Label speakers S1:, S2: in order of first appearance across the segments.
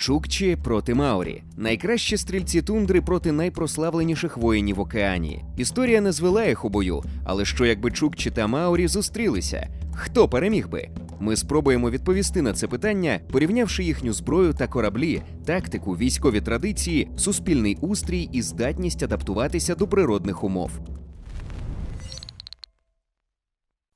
S1: Чукчі проти Маорі найкращі стрільці тундри проти найпрославленіших воїнів океанії. Історія не звела їх у бою, але що якби Чукчі та Маорі зустрілися? Хто переміг би? Ми спробуємо відповісти на це питання, порівнявши їхню зброю та кораблі, тактику, військові традиції, суспільний устрій і здатність адаптуватися до природних умов.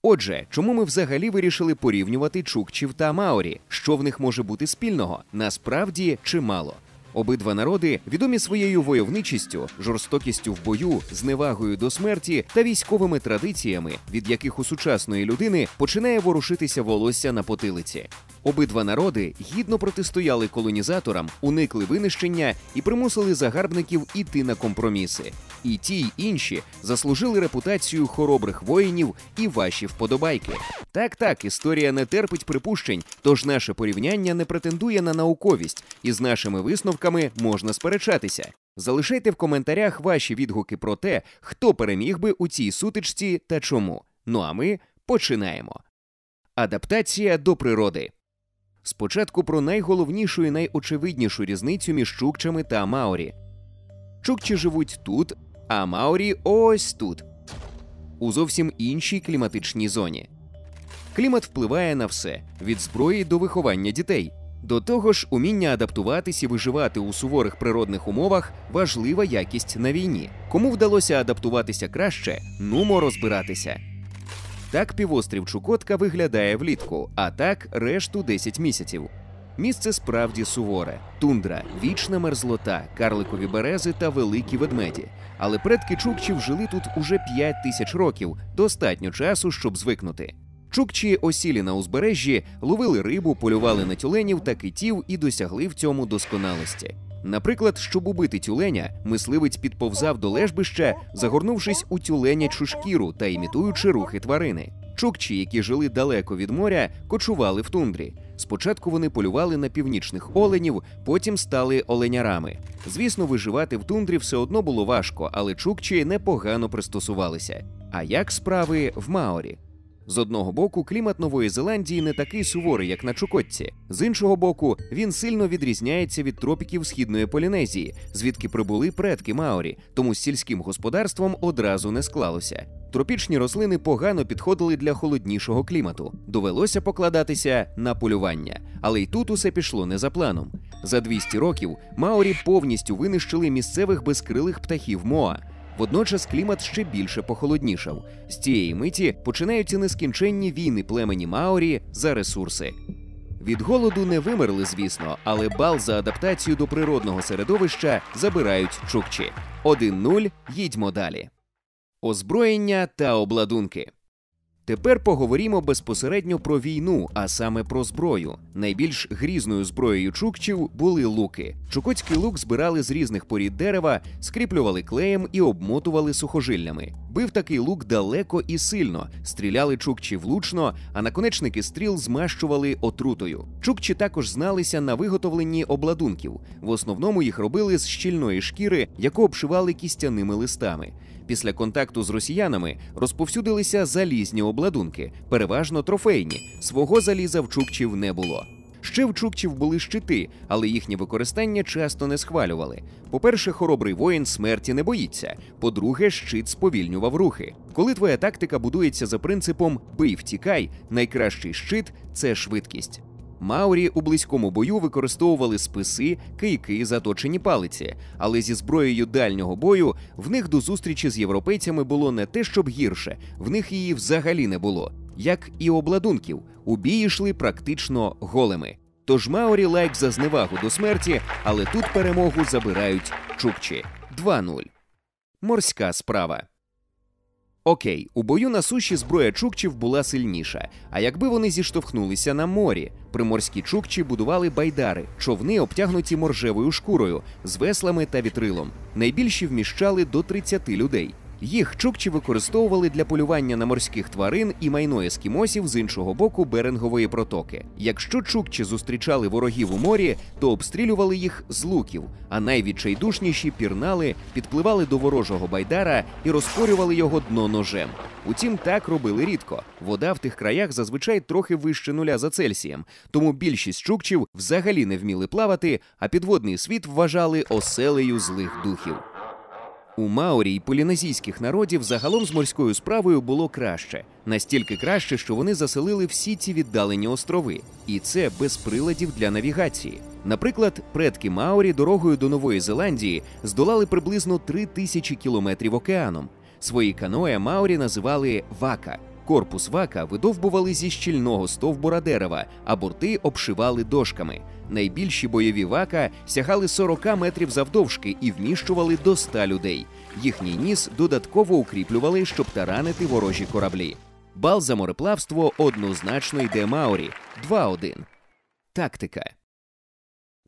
S1: Отже, чому ми взагалі вирішили порівнювати чукчів та маорі? Що в них може бути спільного? Насправді чимало. Обидва народи відомі своєю войовничістю, жорстокістю в бою, зневагою до смерті та військовими традиціями, від яких у сучасної людини починає ворушитися волосся на потилиці. Обидва народи гідно протистояли колонізаторам, уникли винищення і примусили загарбників іти на компроміси. І ті, й інші заслужили репутацію хоробрих воїнів і ваші вподобайки. Так, так, історія не терпить припущень, тож наше порівняння не претендує на науковість, і з нашими висновками можна сперечатися. Залишайте в коментарях ваші відгуки про те, хто переміг би у цій сутичці та чому. Ну а ми починаємо. Адаптація до природи. Спочатку про найголовнішу і найочевиднішу різницю між чукчами та маорі. Чукчі живуть тут, а маорі ось тут, у зовсім іншій кліматичній зоні. Клімат впливає на все від зброї до виховання дітей. До того ж, уміння адаптуватись і виживати у суворих природних умовах важлива якість на війні. Кому вдалося адаптуватися краще, нумо розбиратися. Так півострів Чукотка виглядає влітку, а так решту 10 місяців. Місце справді суворе: тундра, вічна мерзлота, карликові берези та великі ведмеді. Але предки чукчів жили тут уже 5 тисяч років, достатньо часу, щоб звикнути. Чукчі осілі на узбережжі, ловили рибу, полювали на тюленів та китів і досягли в цьому досконалості. Наприклад, щоб убити тюленя, мисливець підповзав до лежбища, загорнувшись у тюленячу шкіру та імітуючи рухи тварини. Чукчі, які жили далеко від моря, кочували в тундрі. Спочатку вони полювали на північних оленів, потім стали оленярами. Звісно, виживати в тундрі все одно було важко, але чукчі непогано пристосувалися. А як справи в Маорі? З одного боку, клімат Нової Зеландії не такий суворий, як на Чукотці. З іншого боку, він сильно відрізняється від тропіків східної Полінезії, звідки прибули предки Маорі, тому з сільським господарством одразу не склалося. Тропічні рослини погано підходили для холоднішого клімату. Довелося покладатися на полювання, але й тут усе пішло не за планом. За 200 років Маорі повністю винищили місцевих безкрилих птахів Моа. Водночас клімат ще більше похолоднішав. З цієї миті починаються нескінченні війни племен Маорі за ресурси. Від голоду не вимерли, звісно, але бал за адаптацію до природного середовища забирають чукчі. 1-0, їдьмо далі. Озброєння та обладунки. Тепер поговоримо безпосередньо про війну, а саме про зброю. Найбільш грізною зброєю чукчів були луки. Чукотський лук збирали з різних порід дерева, скріплювали клеєм і обмотували сухожиллями. Бив такий лук далеко і сильно, стріляли чукчі влучно, а наконечники стріл змащували отрутою. Чукчі також зналися на виготовленні обладунків. В основному їх робили з щільної шкіри, яку обшивали кістяними листами. Після контакту з росіянами розповсюдилися залізні обладунки, переважно трофейні. Свого заліза в чукчів не було. Ще в чукчів були щити, але їхнє використання часто не схвалювали. По-перше, хоробрий воїн смерті не боїться. По-друге, щит сповільнював рухи. Коли твоя тактика будується за принципом бий втікай, найкращий щит це швидкість. Маурі у близькому бою використовували списи, кийки, заточені палиці, але зі зброєю дальнього бою в них до зустрічі з європейцями було не те, щоб гірше, в них її взагалі не було. Як і обладунків, у бій йшли практично голими. Тож Маорі лайк за зневагу до смерті, але тут перемогу забирають чукчі 2-0. Морська справа. Окей, у бою на суші зброя чукчів була сильніша. А якби вони зіштовхнулися на морі, приморські чукчі будували байдари, човни, обтягнуті моржевою шкурою, з веслами та вітрилом. Найбільші вміщали до 30 людей. Їх чукчі використовували для полювання на морських тварин і майно ескімосів з іншого боку берингової протоки. Якщо чукчі зустрічали ворогів у морі, то обстрілювали їх з луків, а найвідчайдушніші пірнали, підпливали до ворожого байдара і розпорювали його дно ножем. Утім, так робили рідко. Вода в тих краях зазвичай трохи вище нуля за Цельсієм, тому більшість чукчів взагалі не вміли плавати, а підводний світ вважали оселею злих духів. У Маорі й полінезійських народів загалом з морською справою було краще, настільки краще, що вони заселили всі ці віддалені острови, і це без приладів для навігації. Наприклад, предки Маорі дорогою до Нової Зеландії здолали приблизно три тисячі кілометрів океаном. Свої каное Маорі називали вака. Корпус вака видовбували зі щільного стовбура дерева, а борти обшивали дошками. Найбільші бойові вака сягали 40 метрів завдовжки і вміщували до 100 людей. Їхній ніс додатково укріплювали, щоб таранити ворожі кораблі. Бал за мореплавство однозначно йде Маорі 2-1. Тактика.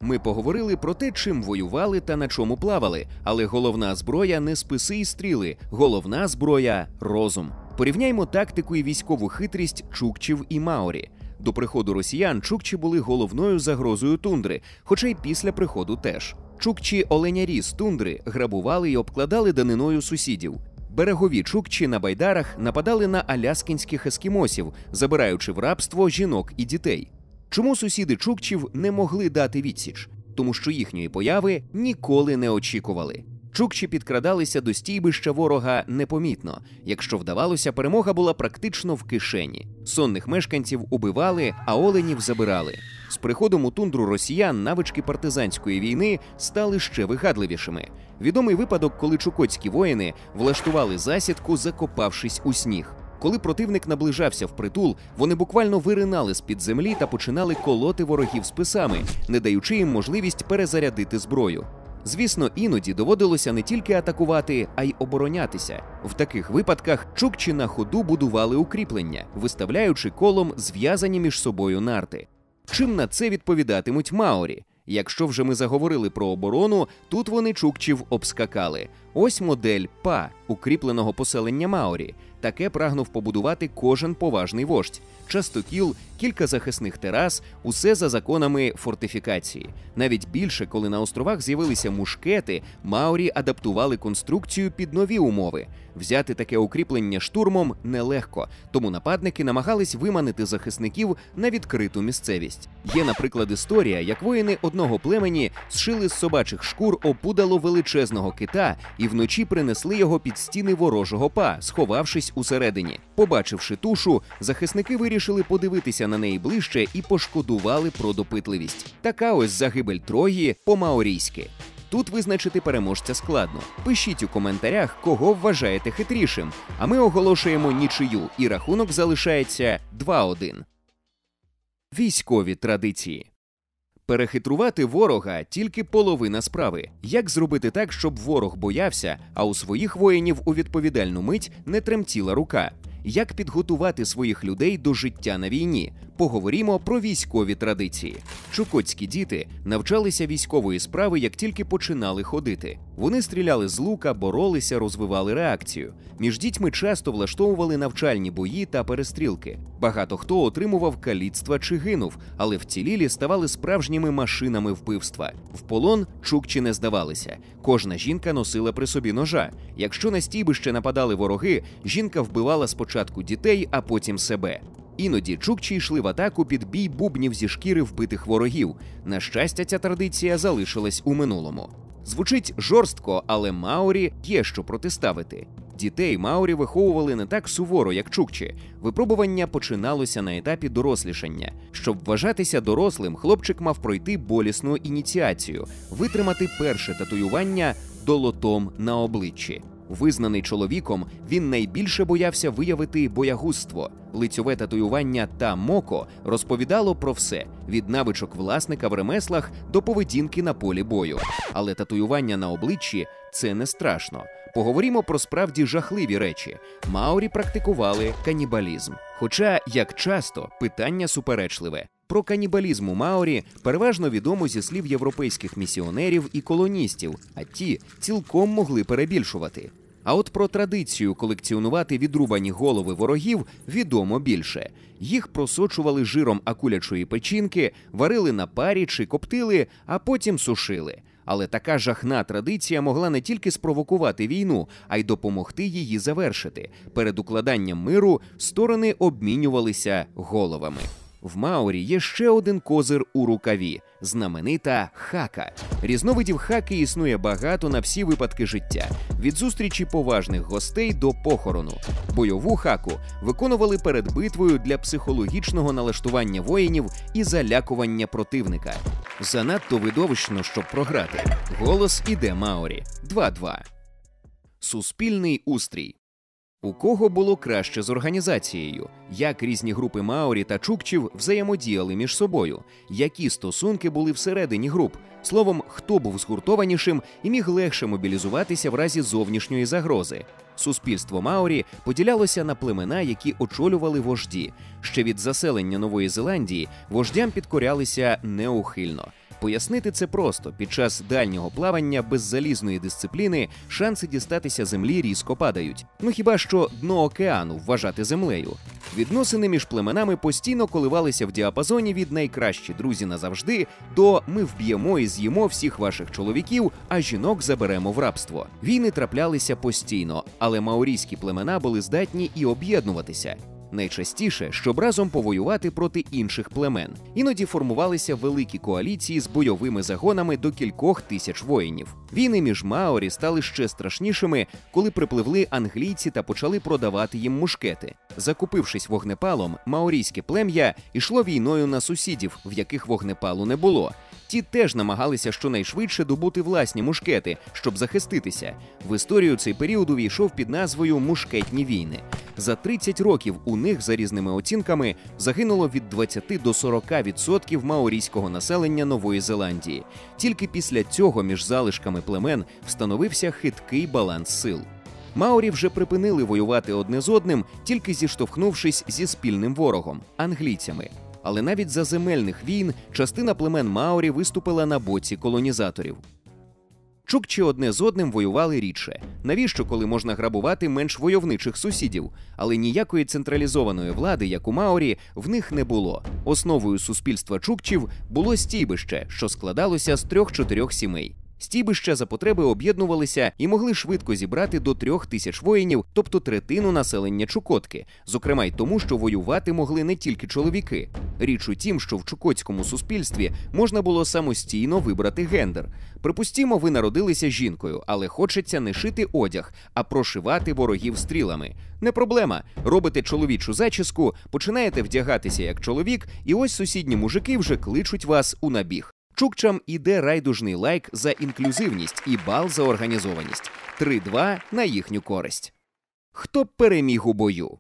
S1: Ми поговорили про те, чим воювали та на чому плавали, але головна зброя не списи і стріли, головна зброя розум. Порівняймо тактику і військову хитрість чукчів і маорі. До приходу росіян чукчі були головною загрозою тундри, хоча й після приходу теж. Чукчі оленярі з тундри грабували і обкладали даниною сусідів. Берегові чукчі на байдарах нападали на аляскінських ескімосів, забираючи в рабство жінок і дітей. Чому сусіди чукчів не могли дати відсіч? Тому що їхньої появи ніколи не очікували. Чукчі підкрадалися до стійбища ворога непомітно. Якщо вдавалося, перемога була практично в кишені. Сонних мешканців убивали, а оленів забирали. З приходом у тундру росіян навички партизанської війни стали ще вигадливішими. Відомий випадок, коли чукотські воїни влаштували засідку, закопавшись у сніг. Коли противник наближався в притул, вони буквально виринали з під землі та починали колоти ворогів списами, не даючи їм можливість перезарядити зброю. Звісно, іноді доводилося не тільки атакувати, а й оборонятися. В таких випадках чукчі на ходу будували укріплення, виставляючи колом зв'язані між собою нарти. Чим на це відповідатимуть Маорі? Якщо вже ми заговорили про оборону, тут вони чукчів обскакали. Ось модель ПА укріпленого поселення Маорі. Таке прагнув побудувати кожен поважний вождь. Частокіл, кілька захисних терас, усе за законами фортифікації. Навіть більше, коли на островах з'явилися мушкети, Маорі адаптували конструкцію під нові умови. Взяти таке укріплення штурмом нелегко, тому нападники намагались виманити захисників на відкриту місцевість. Є, наприклад, історія, як воїни одного племені зшили з собачих шкур опудало величезного кита і вночі принесли його під стіни ворожого па, сховавшись усередині. Побачивши тушу, захисники вирішили подивитися на неї ближче і пошкодували про допитливість. Така ось загибель Трої по-маорійськи. Тут визначити переможця складно. Пишіть у коментарях, кого вважаєте хитрішим. А ми оголошуємо нічию, і рахунок залишається 2-1. Військові традиції. Перехитрувати ворога тільки половина справи. Як зробити так, щоб ворог боявся, а у своїх воїнів у відповідальну мить не тремтіла рука? Як підготувати своїх людей до життя на війні? Поговоримо про військові традиції. Чукотські діти навчалися військової справи, як тільки починали ходити. Вони стріляли з лука, боролися, розвивали реакцію. Між дітьми часто влаштовували навчальні бої та перестрілки. Багато хто отримував каліцтва чи гинув, але вцілілі ставали справжніми машинами вбивства. В полон чукчі не здавалися. Кожна жінка носила при собі ножа. Якщо на стійбище нападали вороги, жінка вбивала спочатку дітей, а потім себе. Іноді чукчі йшли в атаку під бій бубнів зі шкіри вбитих ворогів. На щастя, ця традиція залишилась у минулому. Звучить жорстко, але Маорі є що протиставити. Дітей Маорі виховували не так суворо, як чукчі. Випробування починалося на етапі дорослішання. Щоб вважатися дорослим, хлопчик мав пройти болісну ініціацію, витримати перше татуювання долотом на обличчі. Визнаний чоловіком, він найбільше боявся виявити боягузтво. Лицьове татуювання та моко розповідало про все: від навичок власника в ремеслах до поведінки на полі бою. Але татуювання на обличчі це не страшно. Поговоримо про справді жахливі речі. Маорі практикували канібалізм. Хоча, як часто, питання суперечливе. Про канібалізм у Маорі переважно відомо зі слів європейських місіонерів і колоністів, а ті цілком могли перебільшувати. А от про традицію колекціонувати відрубані голови ворогів відомо більше. Їх просочували жиром акулячої печінки, варили на парі чи коптили, а потім сушили. Але така жахна традиція могла не тільки спровокувати війну, а й допомогти її завершити. Перед укладанням миру сторони обмінювалися головами. В Маорі є ще один козир у рукаві знаменита хака. Різновидів хаки існує багато на всі випадки життя: від зустрічі поважних гостей до похорону. Бойову хаку виконували перед битвою для психологічного налаштування воїнів і залякування противника. Занадто видовищно, щоб програти. Голос іде Маорі 2-2. Суспільний устрій. У кого було краще з організацією, як різні групи Маорі та Чукчів взаємодіяли між собою, які стосунки були всередині груп, словом, хто був згуртованішим і міг легше мобілізуватися в разі зовнішньої загрози. Суспільство Маорі поділялося на племена, які очолювали вожді. Ще від заселення Нової Зеландії вождям підкорялися неухильно. Пояснити це просто під час дальнього плавання без залізної дисципліни шанси дістатися землі різко падають. Ну хіба що дно океану вважати землею? Відносини між племенами постійно коливалися в діапазоні від найкращі друзі назавжди до ми вб'ємо і з'їмо всіх ваших чоловіків, а жінок заберемо в рабство. Війни траплялися постійно, але маорійські племена були здатні і об'єднуватися. Найчастіше, щоб разом повоювати проти інших племен. Іноді формувалися великі коаліції з бойовими загонами до кількох тисяч воїнів. Війни між Маорі стали ще страшнішими, коли припливли англійці та почали продавати їм мушкети. Закупившись вогнепалом, маорійське плем'я йшло війною на сусідів, в яких вогнепалу не було. Ті теж намагалися щонайшвидше добути власні мушкети, щоб захиститися. В історію цей період увійшов під назвою Мушкетні війни. За 30 років у них, за різними оцінками, загинуло від 20 до 40% маорійського населення Нової Зеландії. Тільки після цього між залишками племен встановився хиткий баланс сил. Маорі вже припинили воювати одне з одним, тільки зіштовхнувшись зі спільним ворогом англійцями. Але навіть за земельних війн частина племен Маорі виступила на боці колонізаторів. Чукчі одне з одним воювали рідше. Навіщо, коли можна грабувати менш войовничих сусідів? Але ніякої централізованої влади, як у Маорі, в них не було. Основою суспільства чукчів було стійбище, що складалося з трьох-чотирьох сімей. Стійбища за потреби об'єднувалися і могли швидко зібрати до трьох тисяч воїнів, тобто третину населення Чукотки, зокрема й тому, що воювати могли не тільки чоловіки. Річ у тім, що в чукотському суспільстві можна було самостійно вибрати гендер. Припустімо, ви народилися жінкою, але хочеться не шити одяг, а прошивати ворогів стрілами. Не проблема. Робите чоловічу зачіску, починаєте вдягатися як чоловік, і ось сусідні мужики вже кличуть вас у набіг. Чукчам іде райдужний лайк за інклюзивність і бал за організованість. 3-2 на їхню користь. Хто б переміг у бою?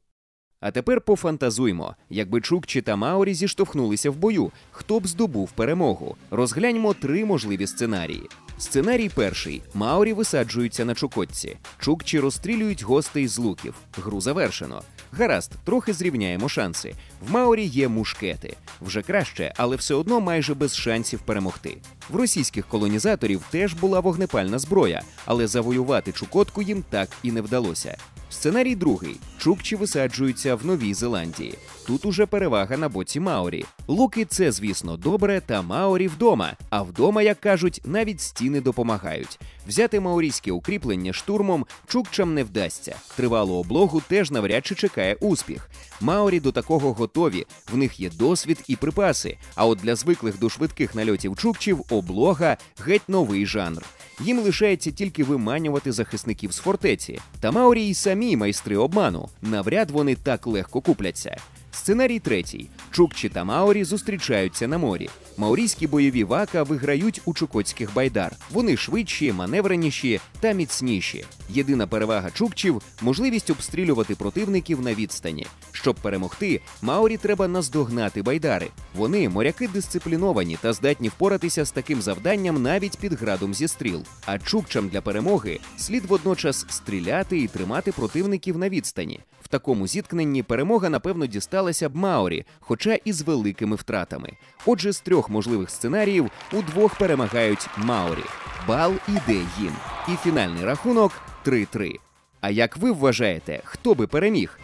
S1: А тепер пофантазуймо, якби Чукчі та Маорі зіштовхнулися в бою, хто б здобув перемогу. Розгляньмо три можливі сценарії. Сценарій перший: Маорі висаджуються на Чукотці. Чукчі розстрілюють гостей з луків. Гру завершено. Гаразд, трохи зрівняємо шанси. В Маорі є мушкети. Вже краще, але все одно майже без шансів перемогти. В російських колонізаторів теж була вогнепальна зброя, але завоювати Чукотку їм так і не вдалося. Сценарій другий: Чукчі висаджуються в Новій Зеландії. Тут уже перевага на боці Маорі. Луки це, звісно, добре, та Маорі вдома. А вдома, як кажуть, навіть стіни допомагають. Взяти маорійське укріплення штурмом чукчам не вдасться. Тривалу облогу теж навряд чи чекає успіх. Маорі до такого готові. В них є досвід і припаси. А от для звиклих до швидких нальотів чукчів облога геть новий жанр. Їм лишається тільки виманювати захисників з фортеці. Та Маорі й самі майстри обману. Навряд вони так легко купляться. Сценарій третій: Чукчі та Маорі зустрічаються на морі. Маорійські бойові вака виграють у чукотських байдар. Вони швидші, маневреніші та міцніші. Єдина перевага чукчів можливість обстрілювати противників на відстані. Щоб перемогти, Маорі треба наздогнати байдари. Вони моряки дисципліновані та здатні впоратися з таким завданням навіть під градом зі стріл. А чукчам для перемоги слід водночас стріляти і тримати противників на відстані. В такому зіткненні перемога, напевно, дісталася б Маорі, хоча і з великими втратами. Отже, з трьох можливих сценаріїв у двох перемагають Маорі. Бал іде їм. І фінальний рахунок 3-3. А як ви вважаєте, хто би переміг?